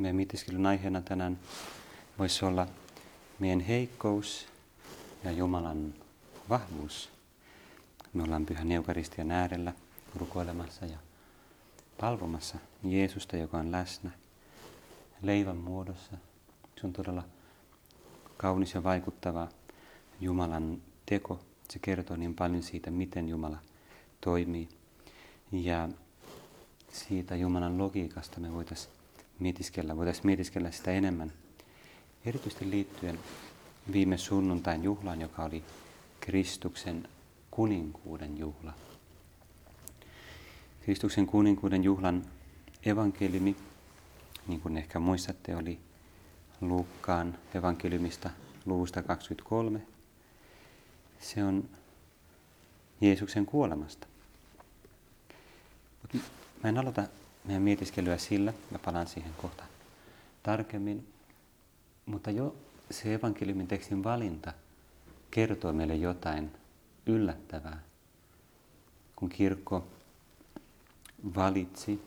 meidän mietiskelyn aiheena tänään voisi olla meidän heikkous ja Jumalan vahvuus. Me ollaan Pyhän Eukaristian äärellä rukoilemassa ja palvomassa Jeesusta, joka on läsnä leivän muodossa. Se on todella kaunis ja vaikuttava Jumalan teko. Se kertoo niin paljon siitä, miten Jumala toimii. Ja siitä Jumalan logiikasta me voitaisiin mietiskellä, voitaisiin mietiskellä sitä enemmän. Erityisesti liittyen viime sunnuntain juhlaan, joka oli Kristuksen kuninkuuden juhla. Kristuksen kuninkuuden juhlan evankeliumi, niin kuin ehkä muistatte, oli Luukkaan evankeliumista luvusta 23. Se on Jeesuksen kuolemasta. Mä en aloita meidän mietiskelyä sillä, mä palaan siihen kohta tarkemmin, mutta jo se evankeliumin tekstin valinta kertoo meille jotain yllättävää. Kun kirkko valitsi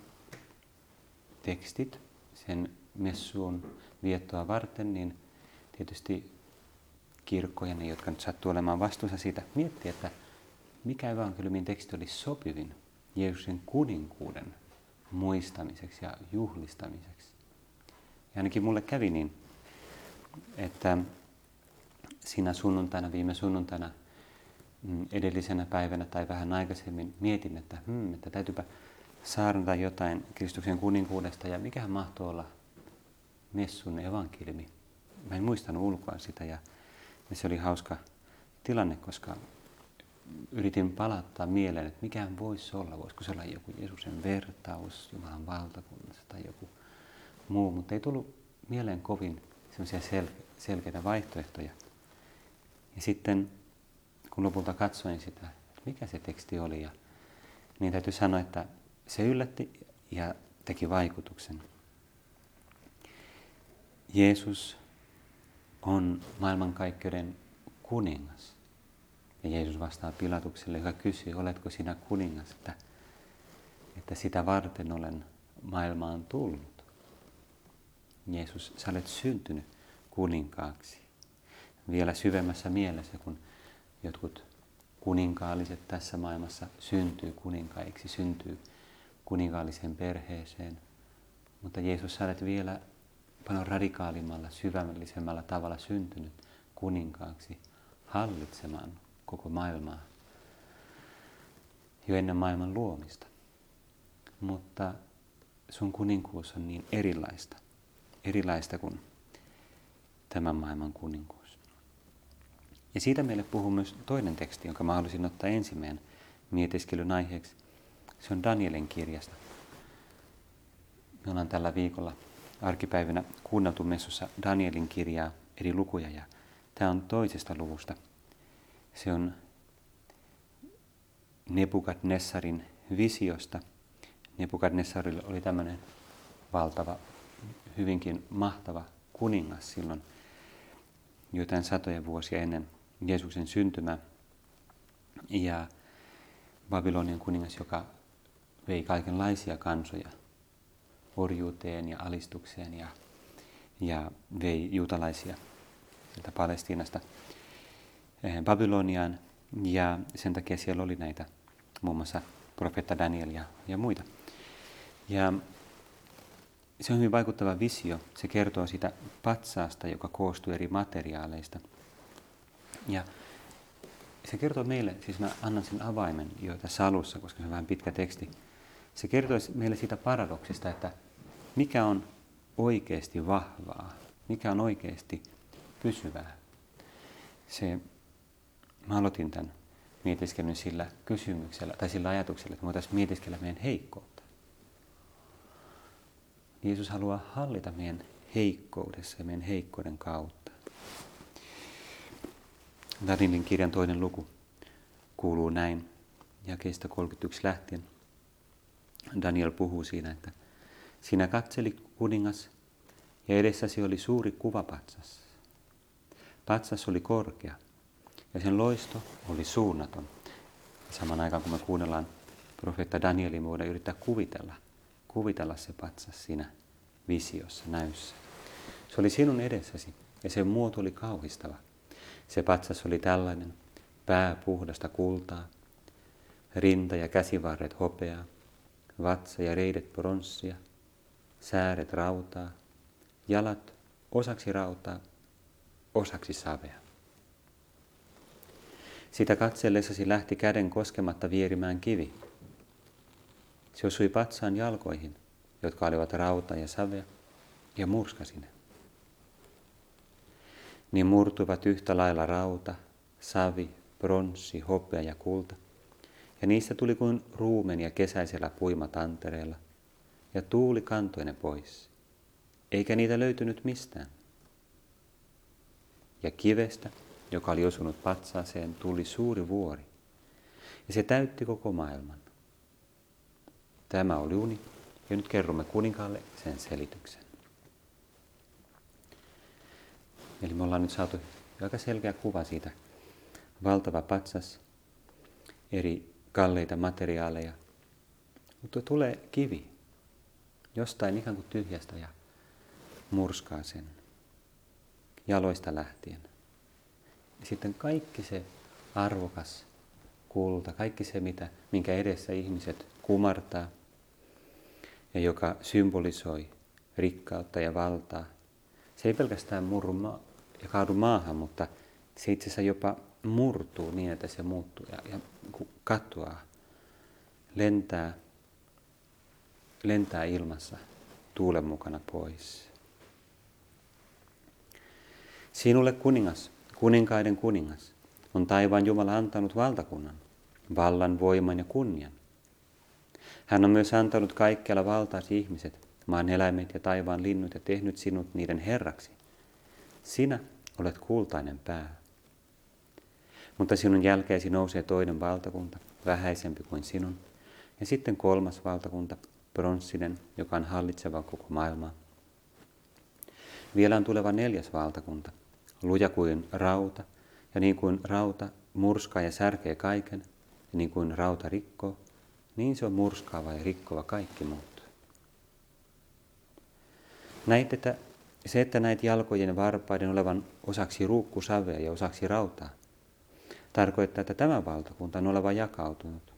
tekstit sen messuun viettoa varten, niin tietysti kirkko ja ne, jotka nyt sattuu olemaan vastuussa siitä, miettii, että mikä evankeliumin teksti oli sopivin Jeesuksen kuninkuuden muistamiseksi ja juhlistamiseksi. Ja ainakin mulle kävi niin, että siinä sunnuntaina, viime sunnuntaina, mm, edellisenä päivänä tai vähän aikaisemmin mietin, että, hmm, että täytyypä saarnata jotain Kristuksen kuninkuudesta ja mikähän mahtoi olla messun evankeliumi. Mä en muistanut ulkoa sitä ja se oli hauska tilanne, koska yritin palauttaa mieleen, että mikään voisi olla, voisiko se olla joku Jeesuksen vertaus Jumalan valtakunnassa tai joku muu, mutta ei tullut mieleen kovin sellaisia sel- selkeitä vaihtoehtoja. Ja sitten kun lopulta katsoin sitä, että mikä se teksti oli, ja, niin täytyy sanoa, että se yllätti ja teki vaikutuksen. Jeesus on maailmankaikkeuden kuningas. Ja Jeesus vastaa Pilatukselle, joka kysyy, oletko sinä kuningas, että, että sitä varten olen maailmaan tullut. Jeesus, sä olet syntynyt kuninkaaksi. Vielä syvemmässä mielessä, kun jotkut kuninkaalliset tässä maailmassa syntyy kuninkaiksi, syntyy kuninkaalliseen perheeseen. Mutta Jeesus, sä olet vielä paljon radikaalimmalla, syvällisemmällä tavalla syntynyt kuninkaaksi hallitsemaan koko maailmaa jo ennen maailman luomista. Mutta sun kuninkuus on niin erilaista, erilaista kuin tämän maailman kuninkuus. Ja siitä meille puhuu myös toinen teksti, jonka mä haluaisin ottaa ensimmäinen mietiskelyn aiheeksi. Se on Danielin kirjasta. Me ollaan tällä viikolla arkipäivänä kuunneltu messussa Danielin kirjaa eri lukuja ja tämä on toisesta luvusta – se on Nebukadnessarin visiosta. Nebukadnessarilla oli tämmöinen valtava, hyvinkin mahtava kuningas silloin jotain satoja vuosia ennen Jeesuksen syntymää. Ja Babylonian kuningas, joka vei kaikenlaisia kansoja orjuuteen ja alistukseen ja, ja vei juutalaisia sieltä Palestiinasta Babyloniaan ja sen takia siellä oli näitä muun muassa profeetta Daniel ja, ja muita. Ja se on hyvin vaikuttava visio. Se kertoo sitä patsaasta, joka koostuu eri materiaaleista. Ja se kertoo meille, siis mä annan sen avaimen jo tässä alussa, koska se on vähän pitkä teksti. Se kertoo meille siitä paradoksista, että mikä on oikeasti vahvaa, mikä on oikeasti pysyvää. Se mä aloitin tämän mietiskelyn sillä kysymyksellä tai sillä ajatuksella, että voitaisiin mietiskellä meidän heikkoutta. Jeesus haluaa hallita meidän heikkoudessa ja meidän heikkouden kautta. Danielin kirjan toinen luku kuuluu näin, jakeista 31 lähtien. Daniel puhuu siinä, että sinä katseli kuningas ja edessäsi oli suuri kuvapatsas. Patsas oli korkea ja sen loisto oli suunnaton. Saman aikaan kun me kuunnellaan profeetta Danielin, me voidaan yrittää kuvitella, kuvitella se patsas siinä visiossa, näyssä. Se oli sinun edessäsi ja sen muoto oli kauhistava. Se patsas oli tällainen, pää puhdasta kultaa, rinta ja käsivarret hopeaa, vatsa ja reidet pronssia, sääret rautaa, jalat osaksi rautaa, osaksi savea. Sitä katsellessasi lähti käden koskematta vierimään kivi. Se osui patsaan jalkoihin, jotka olivat rauta ja savea, ja murskasi ne. Niin murtuivat yhtä lailla rauta, savi, pronssi, hopea ja kulta, ja niistä tuli kuin ruumenia kesäisellä puimatantereella, ja tuuli kantoi ne pois, eikä niitä löytynyt mistään. Ja kivestä, joka oli osunut patsaaseen, tuli suuri vuori, ja se täytti koko maailman. Tämä oli uni, ja nyt kerromme kuninkaalle sen selityksen. Eli me ollaan nyt saatu aika selkeä kuva siitä. Valtava patsas, eri kalleita materiaaleja, mutta tulee kivi jostain ihan kuin tyhjästä ja murskaa sen jaloista lähtien. Ja sitten kaikki se arvokas kulta, kaikki se, mitä, minkä edessä ihmiset kumartaa ja joka symbolisoi rikkautta ja valtaa, se ei pelkästään murru ma- ja kaadu maahan, mutta se itse asiassa jopa murtuu niin, että se muuttuu ja, ja katoaa, lentää, lentää ilmassa tuulen mukana pois. Sinulle kuningas, kuninkaiden kuningas, on taivaan Jumala antanut valtakunnan, vallan, voiman ja kunnian. Hän on myös antanut kaikkialla valtaasi ihmiset, maan eläimet ja taivaan linnut ja tehnyt sinut niiden herraksi. Sinä olet kultainen pää. Mutta sinun jälkeesi nousee toinen valtakunta, vähäisempi kuin sinun, ja sitten kolmas valtakunta, pronssinen, joka on hallitseva koko maailmaa. Vielä on tuleva neljäs valtakunta, luja kuin rauta, ja niin kuin rauta murskaa ja särkee kaiken, ja niin kuin rauta rikkoo, niin se on murskaava ja rikkova kaikki muut. Näit, että se, että näit jalkojen ja varpaiden olevan osaksi ruukkusavea ja osaksi rautaa, tarkoittaa, että tämä valtakunta on oleva jakautunut,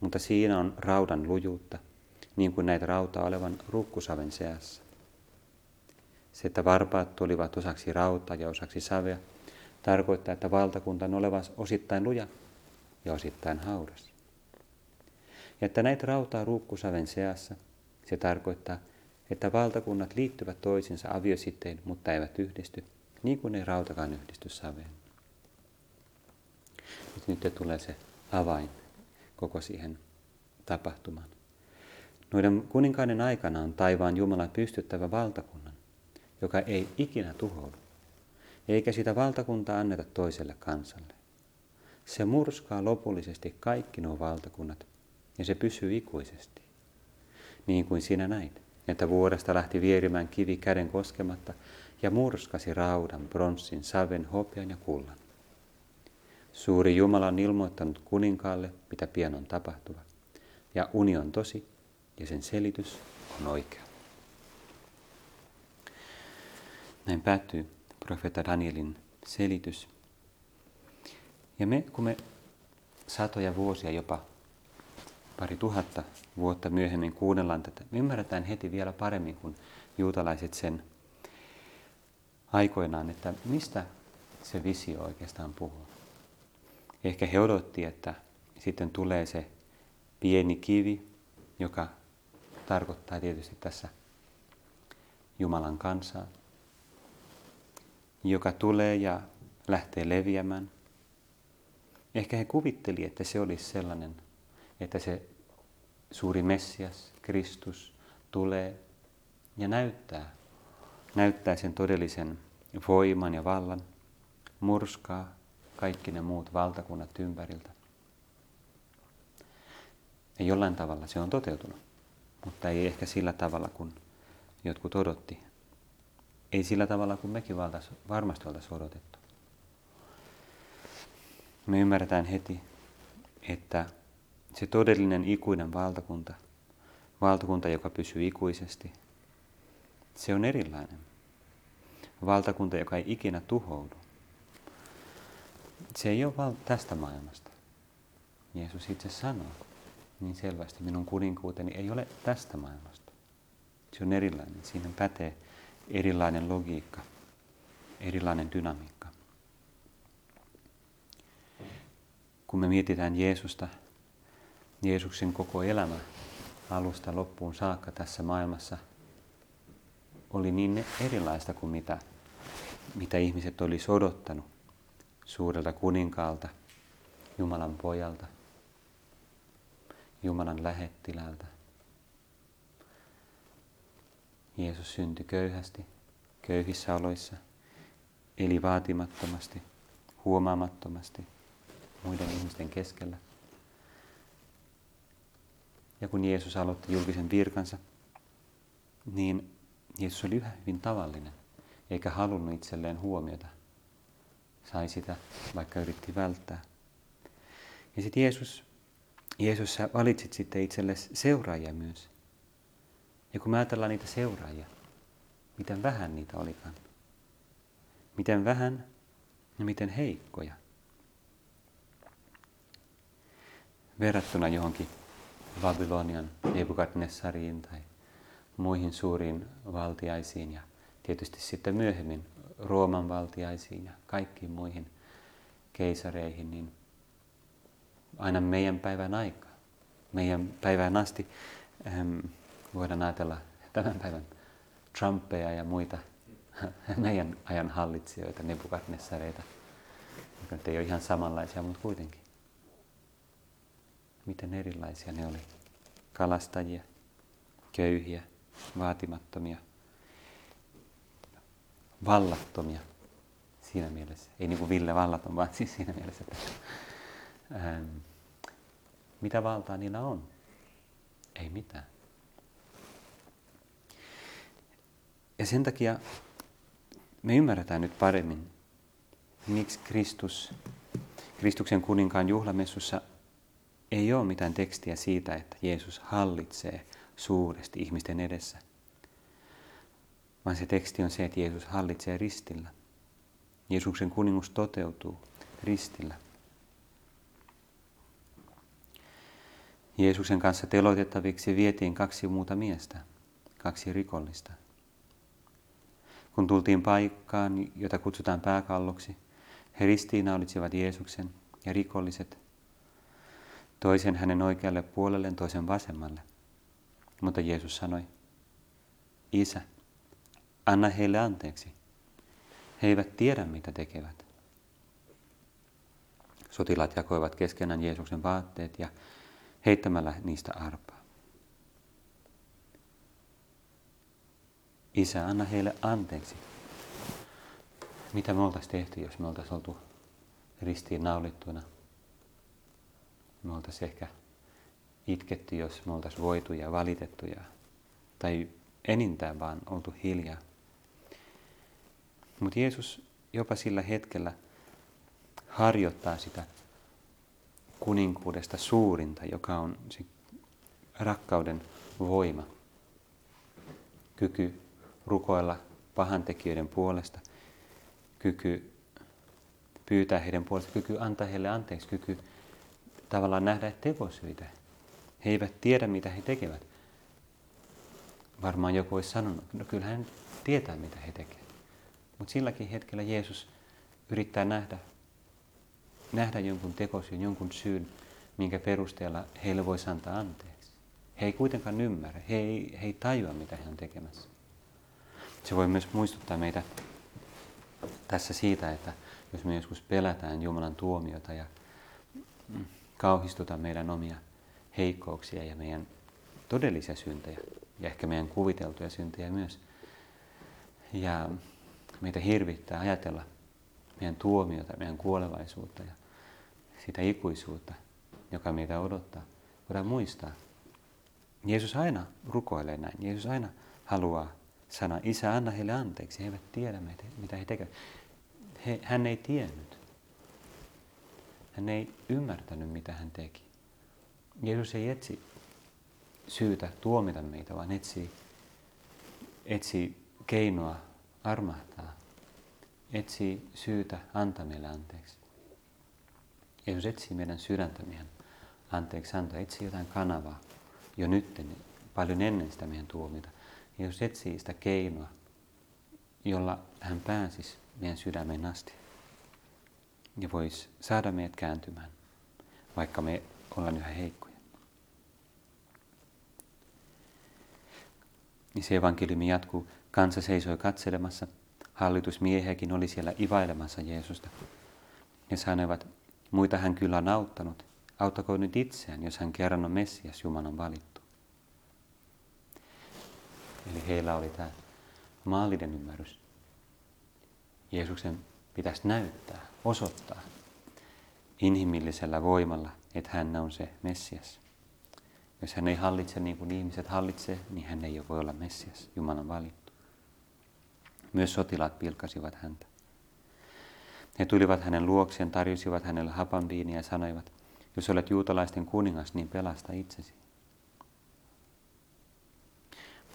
mutta siinä on raudan lujuutta, niin kuin näitä rautaa olevan ruukkusaven seassa. Se, että varpaat tulivat osaksi rautaa ja osaksi savea, tarkoittaa, että valtakunta on oleva osittain luja ja osittain hauras. Ja että näitä rautaa ruukkusaven seassa, se tarkoittaa, että valtakunnat liittyvät toisinsa aviositteen, mutta eivät yhdisty, niin kuin ei rautakaan yhdisty saveen. Nyt tulee se avain koko siihen tapahtumaan. Noiden kuninkaiden aikana on taivaan Jumala pystyttävä valtakunnan, joka ei ikinä tuhoudu, eikä sitä valtakuntaa anneta toiselle kansalle. Se murskaa lopullisesti kaikki nuo valtakunnat, ja se pysyy ikuisesti. Niin kuin sinä näit, että vuodesta lähti vierimään kivi käden koskematta ja murskasi raudan, bronssin, saven, hopean ja kullan. Suuri Jumala on ilmoittanut kuninkaalle, mitä pian on tapahtuva. Ja uni on tosi ja sen selitys on oikea. Näin päättyy profeetta Danielin selitys. Ja me, kun me satoja vuosia, jopa pari tuhatta vuotta myöhemmin kuunnellaan tätä, me ymmärretään heti vielä paremmin kuin juutalaiset sen aikoinaan, että mistä se visio oikeastaan puhuu. Ehkä he odotti, että sitten tulee se pieni kivi, joka tarkoittaa tietysti tässä Jumalan kansaa, joka tulee ja lähtee leviämään. Ehkä he kuvitteli, että se olisi sellainen, että se suuri Messias, Kristus, tulee ja näyttää, näyttää sen todellisen voiman ja vallan, murskaa kaikki ne muut valtakunnat ympäriltä. Ja jollain tavalla se on toteutunut, mutta ei ehkä sillä tavalla kuin jotkut odotti. Ei sillä tavalla kuin mekin varmasti oltaisiin odotettu. Me ymmärretään heti, että se todellinen ikuinen valtakunta, valtakunta, joka pysyy ikuisesti, Se on erilainen. Valtakunta, joka ei ikinä tuhoudu. Se ei ole val- tästä maailmasta. Jeesus itse sanoo niin selvästi, minun kuninkuuteni ei ole tästä maailmasta. Se on erilainen. Siinä pätee erilainen logiikka, erilainen dynamiikka. Kun me mietitään Jeesusta, Jeesuksen koko elämä alusta loppuun saakka tässä maailmassa oli niin erilaista kuin mitä, mitä ihmiset olisi odottanut suurelta kuninkaalta, Jumalan pojalta, Jumalan lähettilältä. Jeesus syntyi köyhästi, köyhissä oloissa, eli vaatimattomasti, huomaamattomasti muiden ihmisten keskellä. Ja kun Jeesus aloitti julkisen virkansa, niin Jeesus oli yhä hyvin tavallinen, eikä halunnut itselleen huomiota. Sai sitä, vaikka yritti välttää. Ja sitten Jeesus, Jeesus sä valitsit sitten itsellesi seuraajia myös. Ja kun me ajatellaan niitä seuraajia, miten vähän niitä olikaan. Miten vähän ja miten heikkoja. Verrattuna johonkin Babylonian Nebukadnessariin tai muihin suuriin valtiaisiin ja tietysti sitten myöhemmin Rooman valtiaisiin ja kaikkiin muihin keisareihin, niin aina meidän päivän aika, meidän päivään asti ähm, voidaan ajatella tämän päivän Trumpeja ja muita meidän ajan hallitsijoita, Nebukadnessareita, jotka ei ole ihan samanlaisia, mutta kuitenkin miten erilaisia ne oli. Kalastajia, köyhiä, vaatimattomia, vallattomia siinä mielessä. Ei niin kuin Ville vallaton, vaan siis siinä mielessä, että ähm, mitä valtaa niillä on? Ei mitään. Ja sen takia me ymmärretään nyt paremmin, miksi Kristus, Kristuksen kuninkaan juhlamessussa ei ole mitään tekstiä siitä, että Jeesus hallitsee suuresti ihmisten edessä, vaan se teksti on se, että Jeesus hallitsee ristillä. Jeesuksen kuningus toteutuu ristillä. Jeesuksen kanssa teloitettaviksi vietiin kaksi muuta miestä, kaksi rikollista. Kun tultiin paikkaan, jota kutsutaan pääkalloksi, he ristiinnaulitsevat Jeesuksen ja rikolliset toisen hänen oikealle puolelleen, toisen vasemmalle. Mutta Jeesus sanoi, Isä, anna heille anteeksi. He eivät tiedä, mitä tekevät. Sotilaat jakoivat keskenään Jeesuksen vaatteet ja heittämällä niistä arpaa. Isä, anna heille anteeksi. Mitä me oltaisiin tehty, jos me oltaisiin oltu ristiin naulittuina me oltaisiin ehkä itketty, jos me oltaisiin voitu ja valitettu ja, tai enintään vaan oltu hiljaa. Mutta Jeesus jopa sillä hetkellä harjoittaa sitä kuninkuudesta suurinta, joka on se rakkauden voima. Kyky rukoilla pahantekijöiden puolesta, kyky pyytää heidän puolesta, kyky antaa heille anteeksi, kyky tavallaan nähdä tekosyitä. He eivät tiedä, mitä he tekevät. Varmaan joku olisi sanonut, no kyllä hän tietää, mitä he tekevät. Mutta silläkin hetkellä Jeesus yrittää nähdä, nähdä jonkun tekosyyn, jonkun syyn, minkä perusteella heille voisi antaa anteeksi. He ei kuitenkaan ymmärrä, he ei, he ei tajua, mitä he on tekemässä. Se voi myös muistuttaa meitä tässä siitä, että jos me joskus pelätään Jumalan tuomiota ja kauhistuta meidän omia heikkouksia ja meidän todellisia syntejä ja ehkä meidän kuviteltuja syntejä myös. Ja meitä hirvittää ajatella meidän tuomiota, meidän kuolevaisuutta ja sitä ikuisuutta, joka meitä odottaa. Voidaan muistaa. Jeesus aina rukoilee näin. Jeesus aina haluaa sanoa, Isä, anna heille anteeksi. He eivät tiedä, mitä he tekevät. He, hän ei tiennyt. Hän ei ymmärtänyt, mitä hän teki. Jeesus ei etsi syytä tuomita meitä, vaan etsii, etsii keinoa armahtaa, etsii syytä antaa meille anteeksi. Jeesus etsii meidän sydäntä meidän anteeksi antaa, etsii jotain kanavaa jo nyt, paljon ennen sitä meidän tuomita. Jeesus etsii sitä keinoa, jolla hän pääsisi meidän sydämeen asti ja voisi saada meidät kääntymään, vaikka me ollaan yhä heikkoja. Niin se evankeliumi jatkuu. Kansa seisoi katselemassa. Hallitusmiehekin oli siellä ivailemassa Jeesusta. Ja sanoivat, muita hän kyllä on auttanut. Auttakoon nyt itseään, jos hän kerran on Messias, Jumalan valittu. Eli heillä oli tämä maallinen ymmärrys. Jeesuksen pitäisi näyttää, osoittaa inhimillisellä voimalla, että hän on se Messias. Jos hän ei hallitse niin kuin ihmiset hallitsee, niin hän ei voi olla Messias, Jumalan valittu. Myös sotilaat pilkasivat häntä. He tulivat hänen luokseen, tarjosivat hänelle hapanviiniä ja sanoivat, jos olet juutalaisten kuningas, niin pelasta itsesi.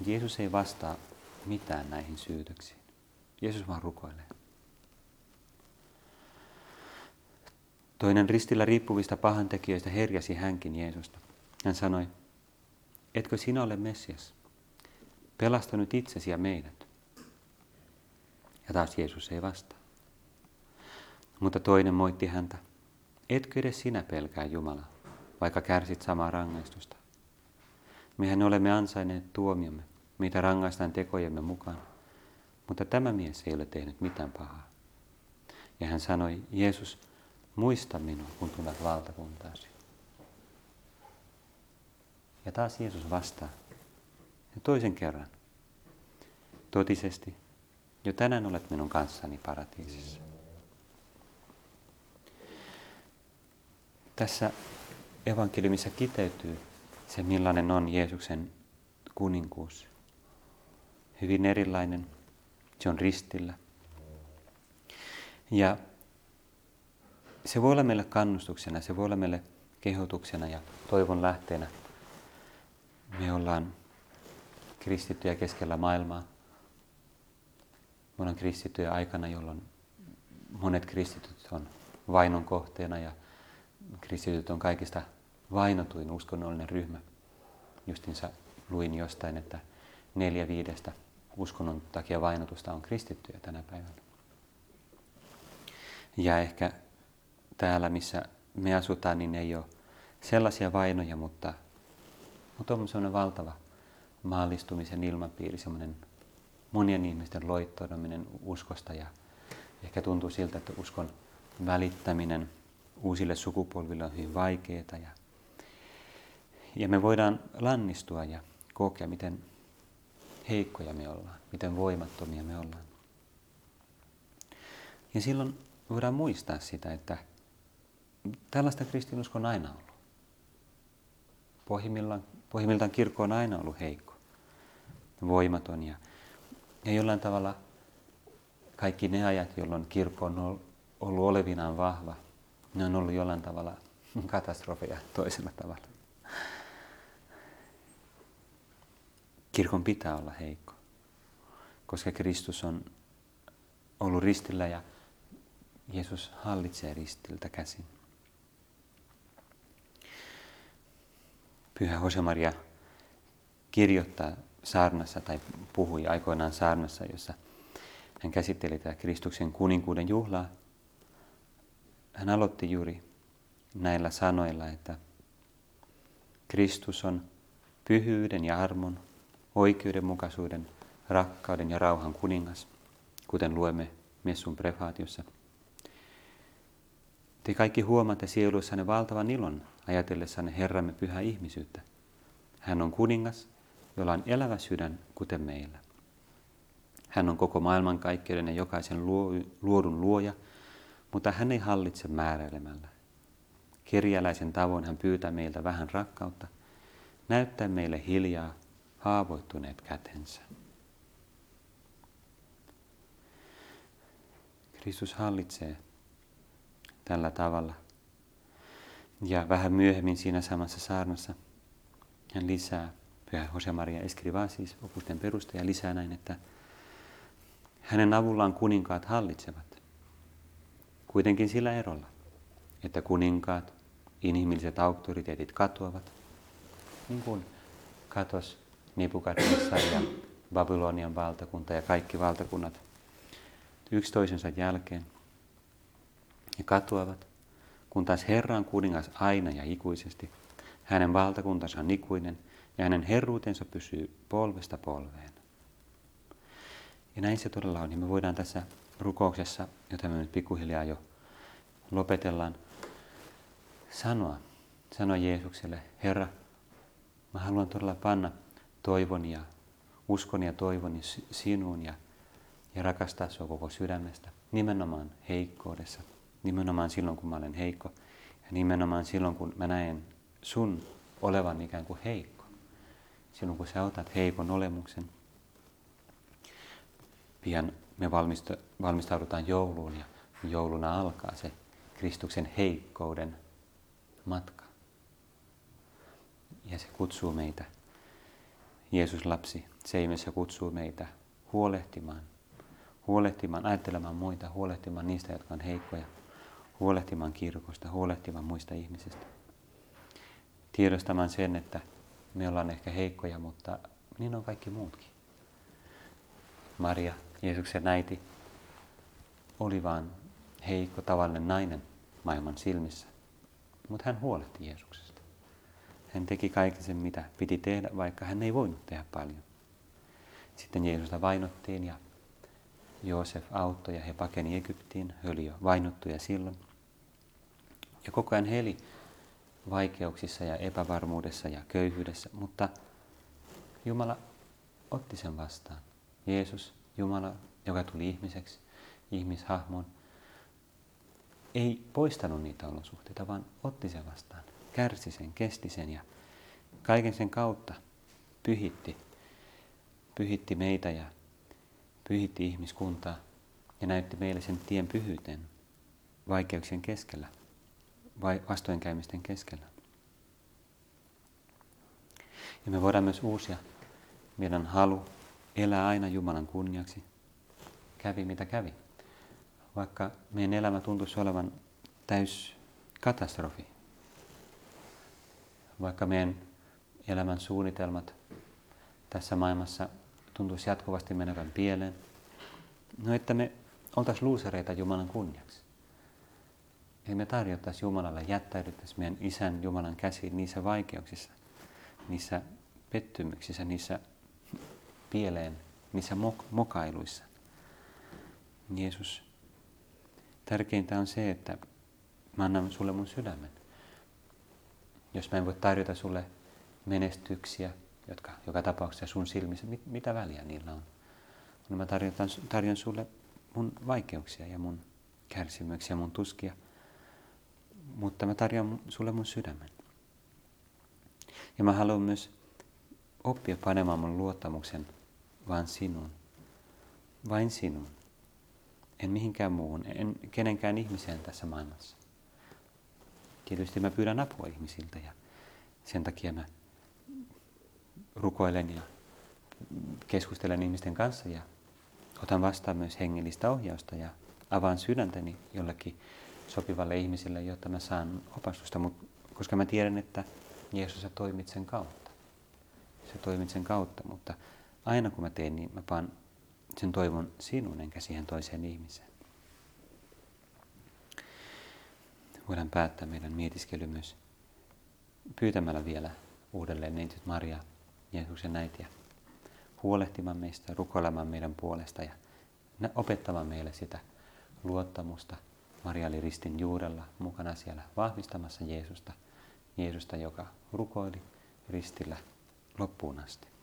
Jeesus ei vastaa mitään näihin syytöksiin. Jeesus vaan rukoilee. Toinen ristillä riippuvista pahantekijöistä herjasi hänkin Jeesusta. Hän sanoi, etkö sinä ole Messias? Pelasta nyt itsesi ja meidät. Ja taas Jeesus ei vastaa. Mutta toinen moitti häntä, etkö edes sinä pelkää Jumalaa, vaikka kärsit samaa rangaistusta? Mehän olemme ansainneet tuomiomme, mitä rangaistaan tekojemme mukaan, mutta tämä mies ei ole tehnyt mitään pahaa. Ja hän sanoi, Jeesus, muista minua, kun tulet valtakuntaasi. Ja taas Jeesus vastaa. Ja toisen kerran. Totisesti, jo tänään olet minun kanssani paratiisissa. Tässä evankeliumissa kiteytyy se, millainen on Jeesuksen kuninkuus. Hyvin erilainen. Se on ristillä. Ja se voi olla meille kannustuksena, se voi olla meille kehotuksena ja toivon lähteenä. Me ollaan kristittyjä keskellä maailmaa. Me ollaan kristittyjä aikana, jolloin monet kristityt on vainon kohteena ja kristityt on kaikista vainotuin uskonnollinen ryhmä. Justinsa luin jostain, että neljä viidestä uskonnon takia vainotusta on kristittyjä tänä päivänä. Ja ehkä täällä, missä me asutaan, niin ei ole sellaisia vainoja, mutta, mutta on sellainen valtava maallistumisen ilmapiiri, semmoinen monien ihmisten loittoudaminen uskosta ja ehkä tuntuu siltä, että uskon välittäminen uusille sukupolville on hyvin vaikeaa ja, ja me voidaan lannistua ja kokea, miten heikkoja me ollaan, miten voimattomia me ollaan. Ja silloin voidaan muistaa sitä, että tällaista kristinusko on aina ollut. Pohjimmiltaan, pohjimmiltaan kirkko on aina ollut heikko, voimaton ja, ja jollain tavalla kaikki ne ajat, jolloin kirkko on ollut olevinaan vahva, ne on ollut jollain tavalla katastrofeja toisella tavalla. Kirkon pitää olla heikko, koska Kristus on ollut ristillä ja Jeesus hallitsee ristiltä käsin. Pyhä Josemaria kirjoittaa saarnassa tai puhui aikoinaan saarnassa, jossa hän käsitteli tätä Kristuksen kuninkuuden juhlaa. Hän aloitti juuri näillä sanoilla, että Kristus on pyhyyden ja armon, oikeudenmukaisuuden, rakkauden ja rauhan kuningas, kuten luemme Messun prefaatiossa. Te kaikki huomaatte sieluissanne valtavan ilon ajatellessanne Herramme pyhää ihmisyyttä. Hän on kuningas, jolla on elävä sydän, kuten meillä. Hän on koko maailmankaikkeuden ja jokaisen luodun luoja, mutta hän ei hallitse määräilemällä. Kirjalaisen tavoin hän pyytää meiltä vähän rakkautta, näyttää meille hiljaa haavoittuneet kätensä. Kristus hallitsee tällä tavalla. Ja vähän myöhemmin siinä samassa saarnassa hän lisää, Pyhä Jose Maria Escrivá, siis opusten perustaja, lisää näin, että Hänen avullaan kuninkaat hallitsevat. Kuitenkin sillä erolla, että kuninkaat, inhimilliset auktoriteetit katoavat, niin kuin katos Nipukadnessar ja Babylonian valtakunta ja kaikki valtakunnat yksi toisensa jälkeen. Ja katoavat, kun taas Herra on kuningas aina ja ikuisesti. Hänen valtakuntansa on ikuinen ja hänen herruutensa pysyy polvesta polveen. Ja näin se todella on. Ja me voidaan tässä rukouksessa, jota me nyt pikkuhiljaa jo lopetellaan, sanoa, sanoa Jeesukselle, Herra, mä haluan todella panna toivon ja uskon ja toivoni sinuun ja, ja rakastaa sinua koko sydämestä. Nimenomaan heikkoudessa, nimenomaan silloin kun mä olen heikko ja nimenomaan silloin kun mä näen sun olevan ikään kuin heikko. Silloin kun sä otat heikon olemuksen, pian me valmistaudutaan jouluun ja jouluna alkaa se Kristuksen heikkouden matka. Ja se kutsuu meitä, Jeesus lapsi seimessä kutsuu meitä huolehtimaan, huolehtimaan, ajattelemaan muita, huolehtimaan niistä, jotka on heikkoja, huolehtimaan kirkosta, huolehtimaan muista ihmisistä. Tiedostamaan sen, että me ollaan ehkä heikkoja, mutta niin on kaikki muutkin. Maria, Jeesuksen äiti, oli vain heikko tavallinen nainen maailman silmissä, mutta hän huolehti Jeesuksesta. Hän teki kaiken sen, mitä piti tehdä, vaikka hän ei voinut tehdä paljon. Sitten Jeesusta vainottiin ja Joosef auttoi ja he pakeni Egyptiin. He oli jo vainottuja silloin. Ja koko ajan he eli vaikeuksissa ja epävarmuudessa ja köyhyydessä, mutta Jumala otti sen vastaan. Jeesus, Jumala, joka tuli ihmiseksi, ihmishahmoon, ei poistanut niitä olosuhteita, vaan otti sen vastaan, kärsi sen, kesti sen ja kaiken sen kautta pyhitti, pyhitti meitä ja pyhitti ihmiskuntaa ja näytti meille sen tien pyhyyteen vaikeuksien keskellä, vai vastoinkäymisten keskellä. Ja me voidaan myös uusia meidän halu elää aina Jumalan kunniaksi, kävi mitä kävi vaikka meidän elämä tuntuisi olevan täys katastrofi, vaikka meidän elämän suunnitelmat tässä maailmassa tuntuisi jatkuvasti menevän pieleen, no että me oltaisiin luusereita Jumalan kunniaksi. Eli me tarjottaisiin Jumalalle, jättäydyttäisiin meidän isän Jumalan käsiin niissä vaikeuksissa, niissä pettymyksissä, niissä pieleen, niissä mok- mokailuissa. Jeesus Tärkeintä on se, että mä annan sulle mun sydämen. Jos mä en voi tarjota sulle menestyksiä, jotka joka tapauksessa sun silmissä, mit, mitä väliä niillä on? Niin mä tarjon, tarjon sulle mun vaikeuksia ja mun kärsimyksiä, mun tuskia, mutta mä tarjoan sulle mun sydämen. Ja mä haluan myös oppia panemaan mun luottamuksen vain sinuun. Vain sinuun en mihinkään muuhun, en kenenkään ihmiseen tässä maailmassa. Tietysti mä pyydän apua ihmisiltä ja sen takia mä rukoilen ja keskustelen ihmisten kanssa ja otan vastaan myös hengellistä ohjausta ja avaan sydäntäni jollekin sopivalle ihmiselle, jotta mä saan opastusta, mutta koska mä tiedän, että Jeesus sä toimit sen kautta. Se toimit sen kautta, mutta aina kun mä teen, niin mä paan sen toivon sinun enkä siihen toiseen ihmiseen. Voidaan päättää meidän mietiskely myös pyytämällä vielä uudelleen neitsyt Maria, Jeesuksen äitiä, huolehtimaan meistä, rukoilemaan meidän puolesta ja opettamaan meille sitä luottamusta. Maria oli ristin juurella mukana siellä vahvistamassa Jeesusta, Jeesusta, joka rukoili ristillä loppuun asti.